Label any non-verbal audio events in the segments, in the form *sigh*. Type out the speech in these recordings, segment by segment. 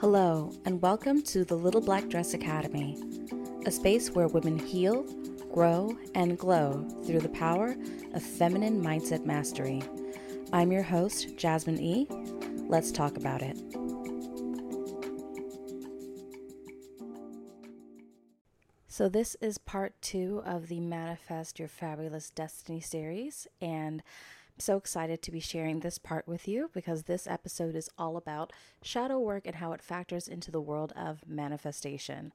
Hello, and welcome to the Little Black Dress Academy, a space where women heal, grow, and glow through the power of feminine mindset mastery. I'm your host, Jasmyn E. Let's talk about it. So, this is part two of the Manifest Your Fabulous Destiny series, and I'm so excited to be sharing this part with you because this episode is all about shadow work and how it factors into the world of manifestation.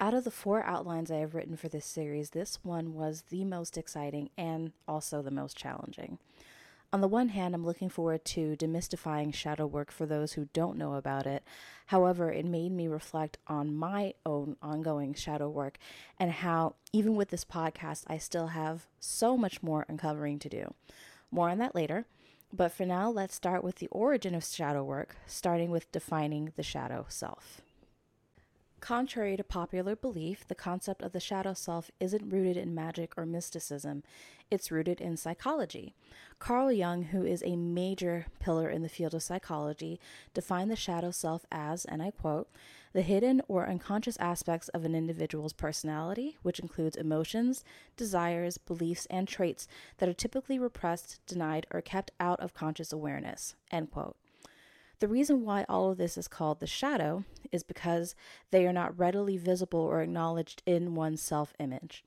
Out of the four outlines I have written for this series, this one was the most exciting and also the most challenging. On the one hand, I'm looking forward to demystifying shadow work for those who don't know about it. However, it made me reflect on my own ongoing shadow work and how, even with this podcast, I still have so much more uncovering to do. More on that later. But for now, let's start with the origin of shadow work, starting with defining the shadow self. Contrary to popular belief, the concept of the shadow self isn't rooted in magic or mysticism. It's rooted in psychology. Carl Jung, who is a major pillar in the field of psychology, defined the shadow self as, and I quote, the hidden or unconscious aspects of an individual's personality, which includes emotions, desires, beliefs, and traits that are typically repressed, denied, or kept out of conscious awareness, end quote. The reason why all of this is called the shadow is because they are not readily visible or acknowledged in one's self image.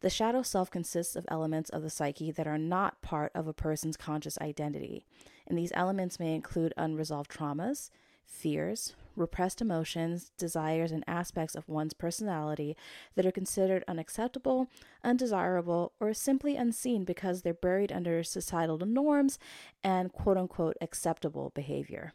The shadow self consists of elements of the psyche that are not part of a person's conscious identity, and these elements may include unresolved traumas, fears, repressed emotions, desires, and aspects of one's personality that are considered unacceptable, undesirable, or simply unseen because they're buried under societal norms and quote unquote acceptable behavior.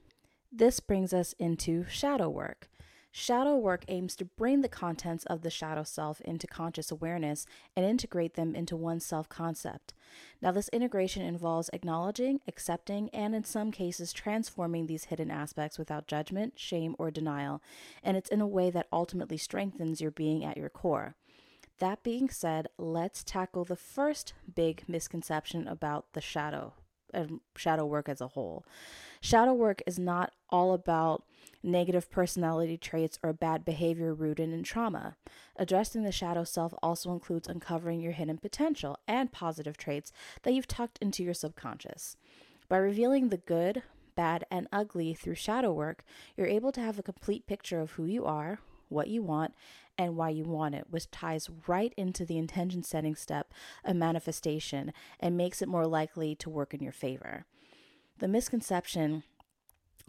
This brings us into shadow work. Shadow work aims to bring the contents of the shadow self into conscious awareness and integrate them into one's self concept. Now, this integration involves acknowledging, accepting, and in some cases, transforming these hidden aspects without judgment, shame, or denial, and it's in a way that ultimately strengthens your being at your core. That being said, let's tackle the first big misconception about the shadow and shadow work as a whole. Shadow work is not all about negative personality traits or bad behavior rooted in trauma. Addressing the shadow self also includes uncovering your hidden potential and positive traits that you've tucked into your subconscious. By revealing the good, bad, and ugly through shadow work, you're able to have a complete picture of who you are, what you want, and why you want it, which ties right into the intention setting step of manifestation and makes it more likely to work in your favor. The misconception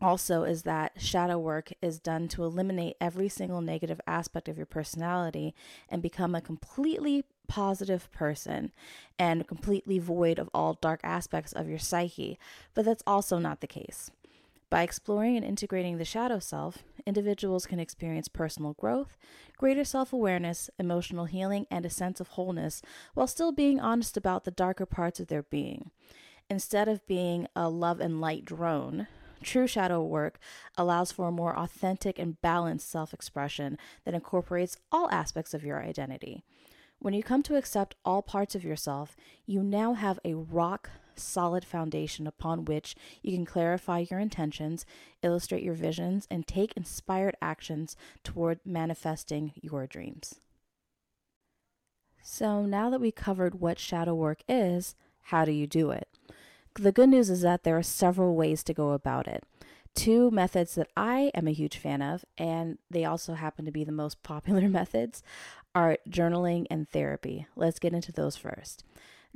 also is that shadow work is done to eliminate every single negative aspect of your personality and become a completely positive person and completely void of all dark aspects of your psyche, but that's also not the case. By exploring and integrating the shadow self, individuals can experience personal growth, greater self awareness, emotional healing, and a sense of wholeness while still being honest about the darker parts of their being. Instead of being a love and light drone, true shadow work allows for a more authentic and balanced self expression that incorporates all aspects of your identity. When you come to accept all parts of yourself, you now have a rock solid foundation upon which you can clarify your intentions, illustrate your visions, and take inspired actions toward manifesting your dreams. So, now that we covered what shadow work is, how do you do it? The good news is that there are several ways to go about it. Two methods that I am a huge fan of, and they also happen to be the most *laughs* popular methods, are journaling and therapy. Let's get into those first.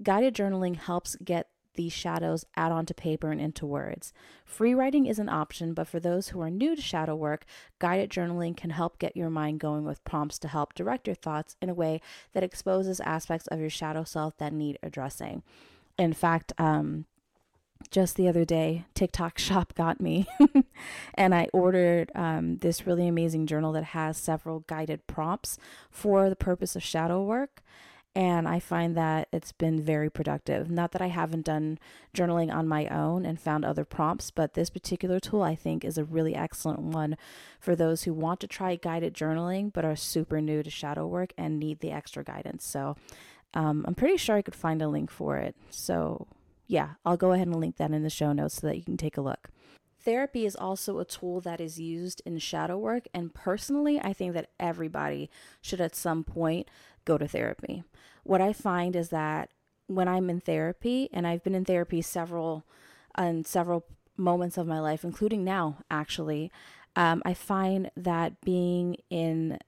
Guided journaling helps get these shadows out onto paper and into words. Free writing is an option, but for those who are new to shadow work, guided journaling can help get your mind going with prompts to help direct your thoughts in a way that exposes aspects of your shadow self that need addressing. In fact, um, just the other day, TikTok *laughs* Shop got me, *laughs* and I ordered um, this really amazing journal that has several guided prompts for the purpose of shadow work. And I find that it's been very productive. Not that I haven't done journaling on my own and found other prompts, but this particular tool I think is a really excellent one for those who want to try guided journaling but are super new to shadow work and need the extra guidance. So um, I'm pretty sure I could find a link for it. So yeah, I'll go ahead and link that in the show notes so that you can take a look. therapy is also a tool that is used in shadow work. And personally, I think that everybody should at some point go to therapy. What I find is that when I'm in therapy, and I've been in therapy several and several moments of my life, including now, actually, um, I find that being in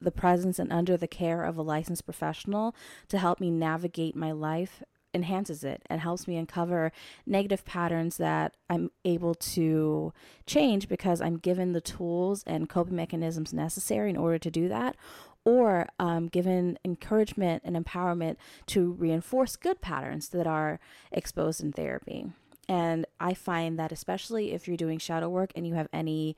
the presence and under the care of a licensed professional to help me navigate my life enhances it and helps me uncover negative patterns that I'm able to change because I'm given the tools and coping mechanisms necessary in order to do that, or um, given encouragement and empowerment to reinforce good patterns that are exposed in therapy. And I find that, especially if you're doing shadow work and you have any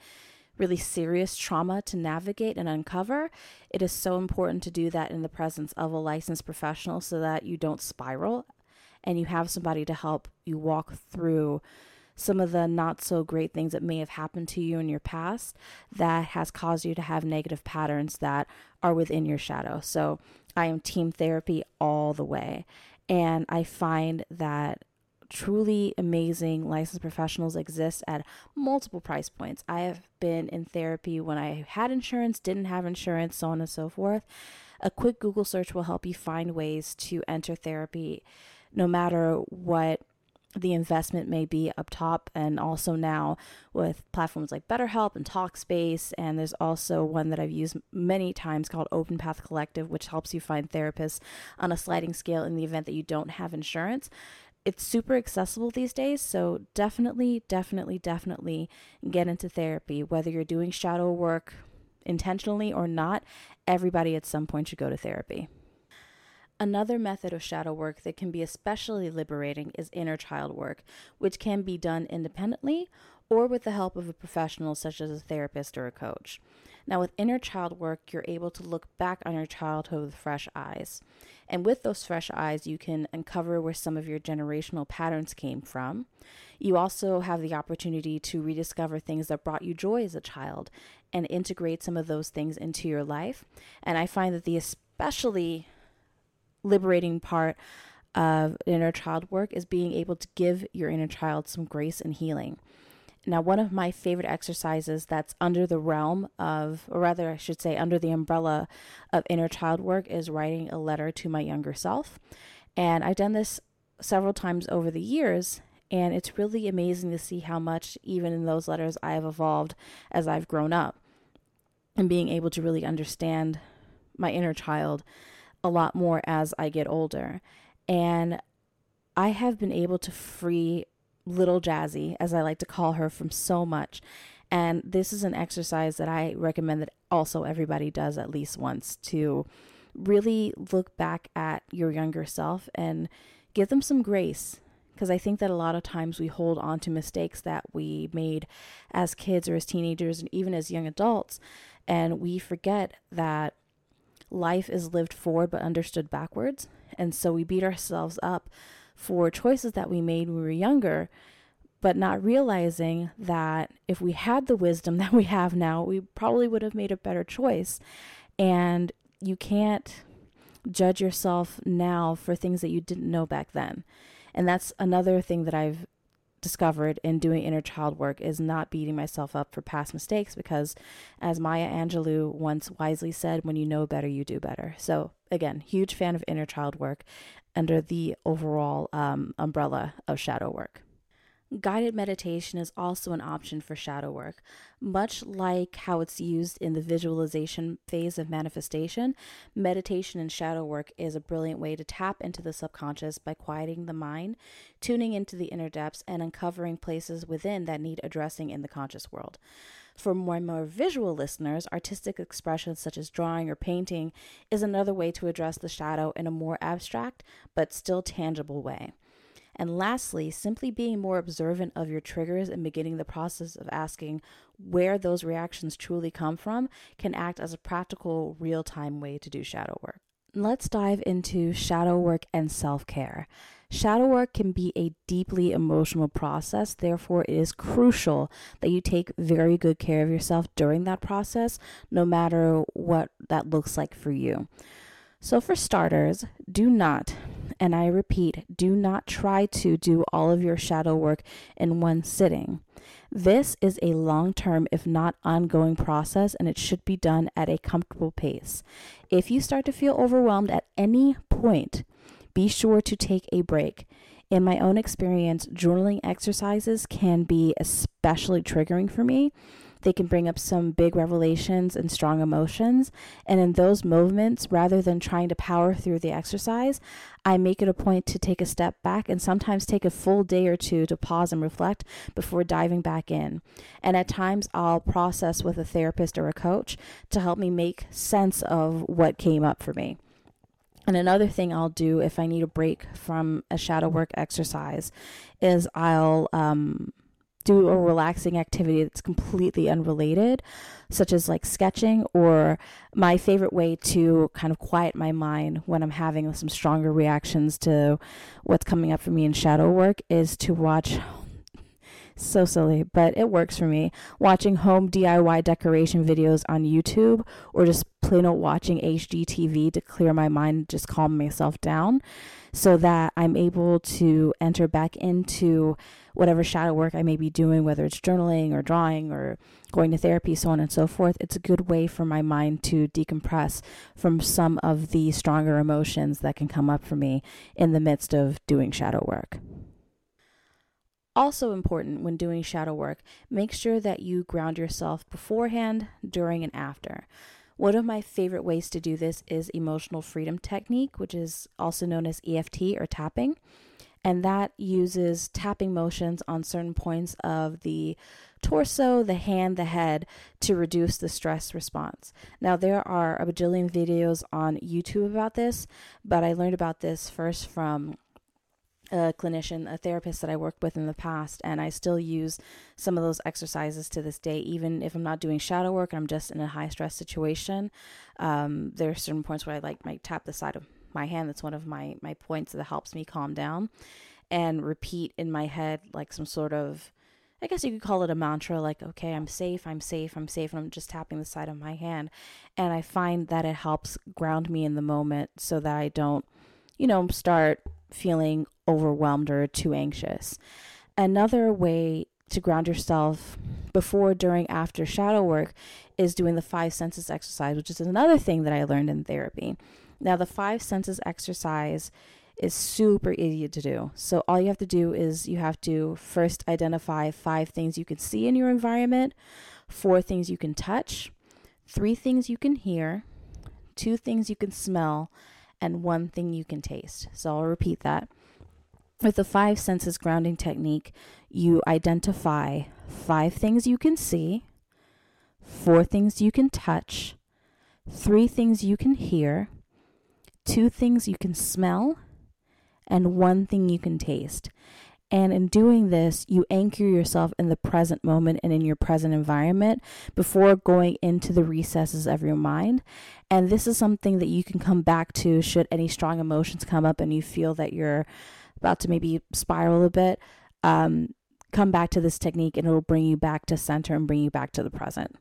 really serious trauma to navigate and uncover, it is so important to do that in the presence of a licensed professional so that you don't spiral and you have somebody to help you walk through some of the not so great things that may have happened to you in your past that has caused you to have negative patterns that are within your shadow. So I am team therapy all the way. And I find that truly amazing licensed professionals exist at multiple price points. I have been in therapy when I had insurance, didn't have insurance, so on and so forth. A quick Google search will help you find ways to enter therapy no matter what the investment may be up top and also now with platforms like BetterHelp and Talkspace and there's also one that I've used many times called Open Path Collective which helps you find therapists on a sliding scale in the event that you don't have insurance it's super accessible these days. So definitely, definitely, definitely get into therapy. Whether you're doing shadow work intentionally or not, everybody at some point should go to therapy. Another method of shadow work that can be especially liberating is inner child work, which can be done independently or with the help of a professional such as a therapist or a coach. Now, with inner child work, you're able to look back on your childhood with fresh eyes. And with those fresh eyes, you can uncover where some of your generational patterns came from. You also have the opportunity to rediscover things that brought you joy as a child and integrate some of those things into your life. And I find that the especially liberating part of inner child work is being able to give your inner child some grace and healing. Now, one of my favorite exercises that's under the realm of, or rather, I should say, under the umbrella of inner child work is writing a letter to my younger self. And I've done this several times over the years, and it's really amazing to see how much, even in those letters, I have evolved as I've grown up and being able to really understand my inner child a lot more as I get older. And I have been able to free little Jazzy, as I like to call her, from so much. And this is an exercise that I recommend that also everybody does at least once to really look back at your younger self and give them some grace. Because I think that a lot of times we hold on to mistakes that we made as kids or as teenagers and even as young adults. And we forget that life is lived forward but understood backwards. And so we beat ourselves up for choices that we made when we were younger, but not realizing that if we had the wisdom *laughs* that we have now, we probably would have made a better choice. And you can't judge yourself now for things that you didn't know back then. And that's another thing that I've discovered in doing inner child work is not beating myself up for past mistakes because as Maya Angelou once wisely said, when you know better, you do better. So again, huge fan of inner child work under the overall um, umbrella of shadow work. Guided meditation is also an option for shadow work. Much like how it's used in the visualization phase of manifestation, meditation and shadow work is a brilliant way to tap into the subconscious by quieting the mind, tuning into the inner depths, and uncovering places within that need addressing in the conscious world. For more and more visual listeners, artistic expressions such as drawing or painting is another way to address the shadow in a more abstract but still tangible way. And lastly, simply being more observant of your triggers and beginning the process of asking where those reactions truly come from can act as a practical, real time way to do shadow work. Let's dive into shadow work and self care. Shadow work can be a deeply emotional process, therefore, it is crucial that you take very good care of yourself during that process, no matter what that looks like for you. So, for starters, do not, and I repeat, do not try to do all of your shadow work in one sitting. This is a long term, if not ongoing process, and it should be done at a comfortable pace. If you start to feel overwhelmed at any point, be sure to take a break. In my own experience, journaling exercises can be especially triggering for me they can bring up some big revelations and strong emotions. And in those moments, rather than trying to power through the exercise, I make it a point to take a step back and sometimes take a full day or two to pause and reflect before diving back in. And at times, I'll process with a therapist or a coach to help me make sense of what came up for me. And another thing I'll do if I need a break from a shadow work exercise is I'll um, do a relaxing activity that's completely unrelated, such as like sketching, or my favorite way to kind of quiet my mind when I'm having some stronger reactions to what's coming up for me in shadow work is to watch. *sighs* So silly, but it works for me. Watching home DIY decoration videos on YouTube or just plain old watching HGTV to clear my mind, just calm myself down so that I'm able to enter back into whatever shadow work I may be doing, whether it's journaling or drawing or going to therapy, so on and so forth. It's a good way for my mind to decompress from some of the stronger emotions that can come up for me in the midst of doing shadow work. Also important when doing shadow work, make sure that you ground yourself beforehand, during, and after. One of my favorite ways to do this is emotional freedom technique, which is also known as EFT or tapping and that uses tapping motions on certain points of the torso, the hand, the head to reduce the stress response. Now, there are a bajillion videos on YouTube about this, but I learned about this first from a clinician, a therapist that I worked with in the past, and I still use some of those exercises to this day, even if I'm not doing shadow work and I'm just in a high stress situation. Um, there are certain points where I like might tap the side of my hand. That's one of my my points that helps me calm down and repeat in my head like some sort of I guess you could call it a mantra like okay, I'm safe, I'm safe, I'm safe and I'm just tapping the side of my hand and I find that it helps ground me in the moment so that I don't you know start feeling overwhelmed or too anxious. Another way to ground yourself before, during, after shadow work is doing the five senses exercise, which is another thing that I learned in therapy. Now, the five senses exercise is super easy to do. So, all you have to do is you have to first identify five things you can see in your environment, four things you can touch, three things you can hear, two things you can smell, and one thing you can taste. So, I'll repeat that. With the five senses grounding technique, you identify five things you can see, four things you can touch, three things you can hear, two things you can smell, and one thing you can taste. And in doing this, you anchor yourself in the present moment and in your present environment before going into the recesses of your mind. And this is something that you can come back to should any strong emotions come up and you feel that you're about to maybe spiral a bit. Um, come back to this technique and it'll bring you back to center and bring you back to the present.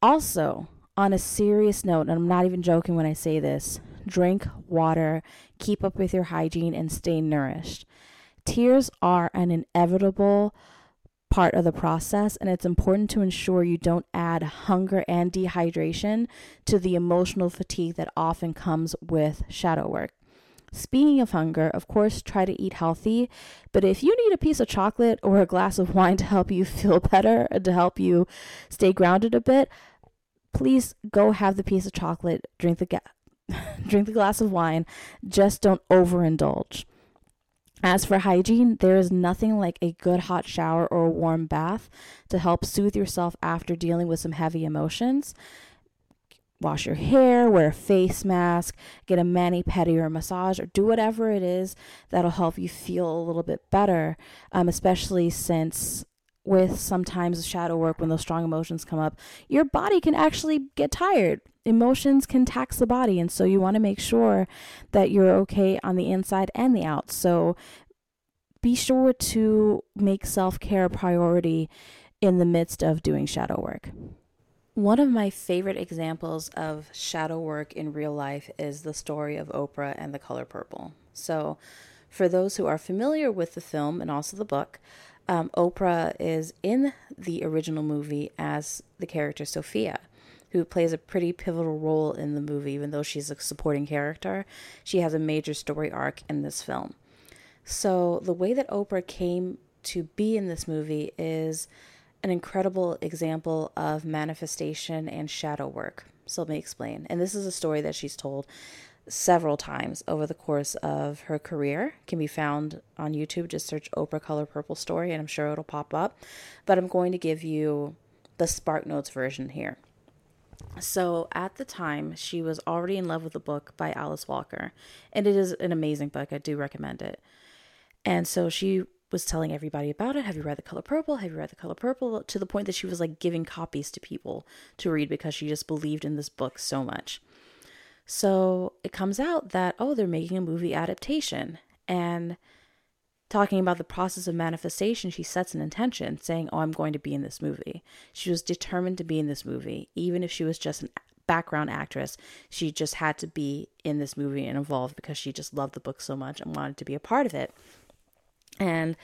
Also, on a serious note, and I'm not even joking when I say this, drink water, keep up with your hygiene, and stay nourished. Tears are an inevitable part of the process, and it's important to ensure you don't add hunger and dehydration to the emotional fatigue that often comes with shadow work. Speaking of hunger, of course, try to eat healthy, but if you need a piece of chocolate or a glass of wine to help you *laughs* feel better, to help you stay grounded a bit, please go have the piece of chocolate, drink the ga- *laughs* drink the glass of wine, just don't overindulge. As for hygiene, there is nothing like a good hot shower or a warm bath to help soothe yourself after dealing with some heavy emotions. Wash your hair, wear a face mask, get a mani pedi or massage, or do whatever it is that'll help you feel a little bit better, um, especially since with sometimes shadow work when those strong emotions come up, your body can actually get tired. Emotions can tax the body, and so you want to make sure that you're okay on the inside and the out. So be sure to make self care a priority in the midst of doing shadow work. One of my favorite examples of shadow work in real life is the story of Oprah and the color purple. So, for those who are familiar with the film and also the book, Um, Oprah is in the original movie as the character Sofia, who plays a pretty pivotal role in the movie, even though she's a supporting character. She has a major story arc in this film. So, the way that Oprah came to be in this movie is an incredible example of manifestation and shadow work. So, let me explain. And this is a story that she's told several times over the course of her career. Can be found on YouTube. Just search Oprah Color Purple story and I'm sure it'll pop up. But I'm going to give you the Spark Notes version here. So at the time, she was already in love with a book by Alice Walker, and it is an amazing book. I do recommend it. And so she was telling everybody about it. Have you read The Color Purple? Have you read The Color Purple? To the point that she was like giving copies to people to read because she just believed in this book so much. So it comes out that, oh, they're making a movie adaptation. And talking about the process of manifestation, she sets an intention saying, oh, I'm going to be in this movie. She was determined to be in this movie, even if she was just a background actress. She just had to be in this movie and involved because she just loved the book so much and wanted to be a part of it. And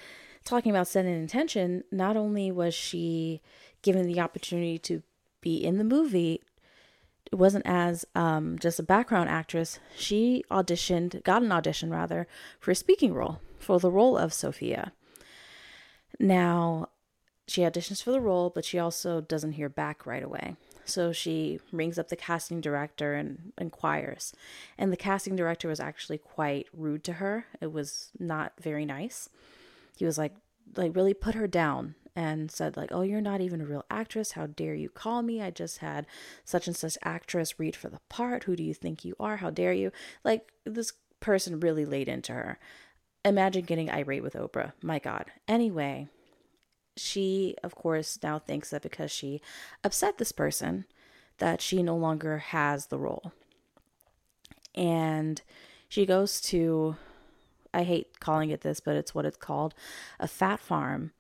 talking about setting an intention, not only was she given the opportunity to be in the movie, wasn't as um, just a background actress. She auditioned, got an audition rather, for a speaking role, for the role of Sofia. Now, she auditions for the role, but she also doesn't hear back right away. So she rings up the casting director and inquires. And the casting director was actually quite rude to her. It was not very nice. He was like, like really put her down and said like oh you're not even a real actress. How dare you call me? I just had such and such actress read for the part. Who do you think you are? How dare you? Like this person really laid into her. Imagine getting irate with oprah. My god. Anyway she of course now thinks that because she upset this person that she no longer has the role. And she goes to I hate calling it this, but it's what it's called a fat farm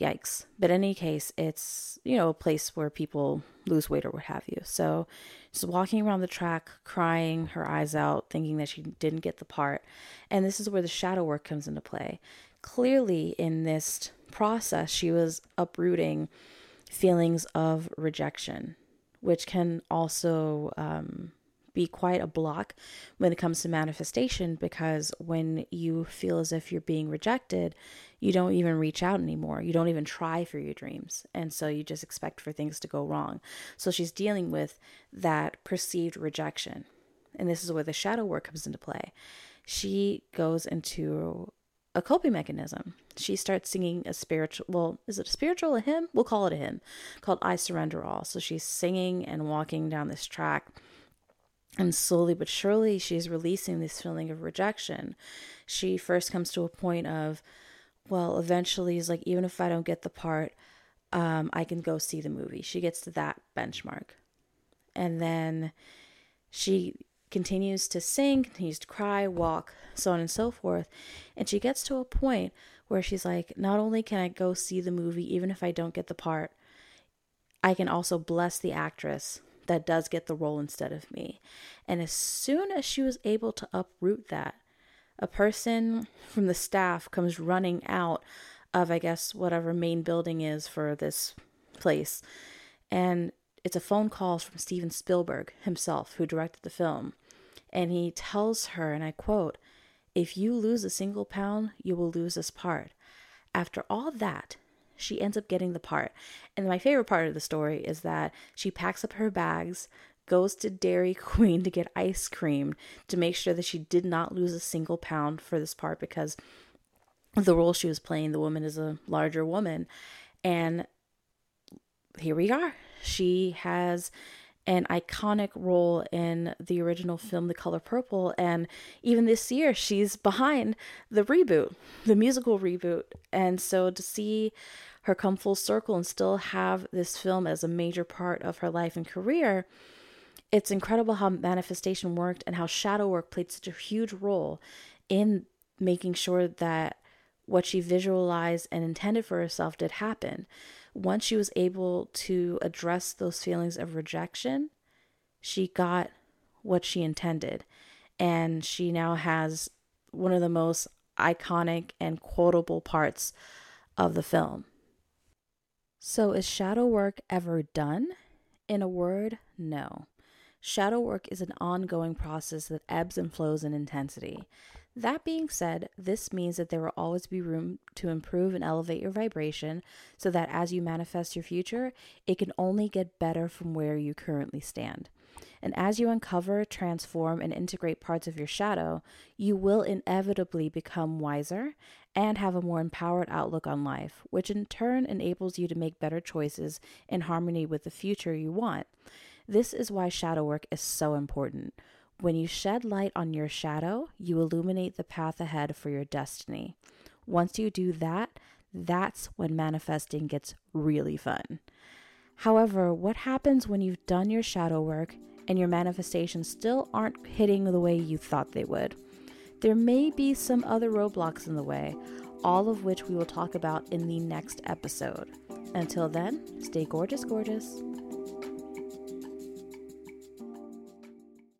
yikes. But in any case, it's, you know, a place where people lose weight or what have you. So she's walking around the track, crying her eyes out, thinking that she didn't get the part. And this is where the shadow work comes into play. Clearly, in this process, she was uprooting feelings of rejection, which can also um, be quite a block when it comes to manifestation because when you feel as if you're being rejected, you don't even reach out anymore. You don't even try for your dreams. And so you just expect for things to go wrong. So she's dealing with that perceived rejection. And this is where the shadow work comes into play. She goes into a coping mechanism. She starts singing a spiritual, well, is it a spiritual, a hymn? We'll call it a hymn called I Surrender All. So she's singing and walking down this track and slowly but surely, she's releasing this feeling of rejection. She first comes to a point of, well, eventually is like, even if I don't get the part, um, I can go see the movie. She gets to that benchmark. And then she continues to sing, continues to cry, walk, so on and so forth. And she gets to a point where she's like, not only can I go see the movie, even if I don't get the part, I can also bless the actress that does get the role instead of me. And as soon as she was able to uproot that, a person from the staff comes running out of, I guess, whatever main building is for this place. And it's a phone call from Steven Spielberg himself, who directed the film. And he tells her, and I quote, If you lose a single pound, you will lose this part. After all that, she ends up getting the part. And my favorite part of the story is that she packs up her bags, goes to Dairy *laughs* Queen to get ice cream to make sure that she did not lose a single pound for this part because the role she was playing, the woman is a larger woman. And here we are. She has an iconic role in the original film The Color Purple and even this year she's behind the reboot, the musical reboot. And so to see her come full circle and still have this film as a major part of her life and career, it's incredible how manifestation worked and how shadow work played such a huge role in making sure that what she visualized and intended for herself did happen. Once she was able to address those feelings of rejection, she got what she intended. And she now has one of the most iconic and quotable parts of the film. So, is shadow work ever done? In a word, no. Shadow work is an ongoing process that ebbs and flows in intensity. That being said, this means that there will always be room to improve and elevate your vibration so that as you manifest your future, it can only get better from where you currently stand. And as you uncover, transform, and integrate parts of your shadow, you will inevitably become wiser and have a more empowered outlook on life, which in turn enables you to make better choices in harmony with the future you want. This is why shadow work is so important. When you shed light on your shadow, you illuminate the path ahead for your destiny. Once you do that, that's when manifesting gets really fun. However, what happens when you've done your shadow work and your manifestations still aren't hitting the way you thought they would? There may be some other roadblocks in the way, all of which we will talk about in the next episode. Until then, stay gorgeous, gorgeous.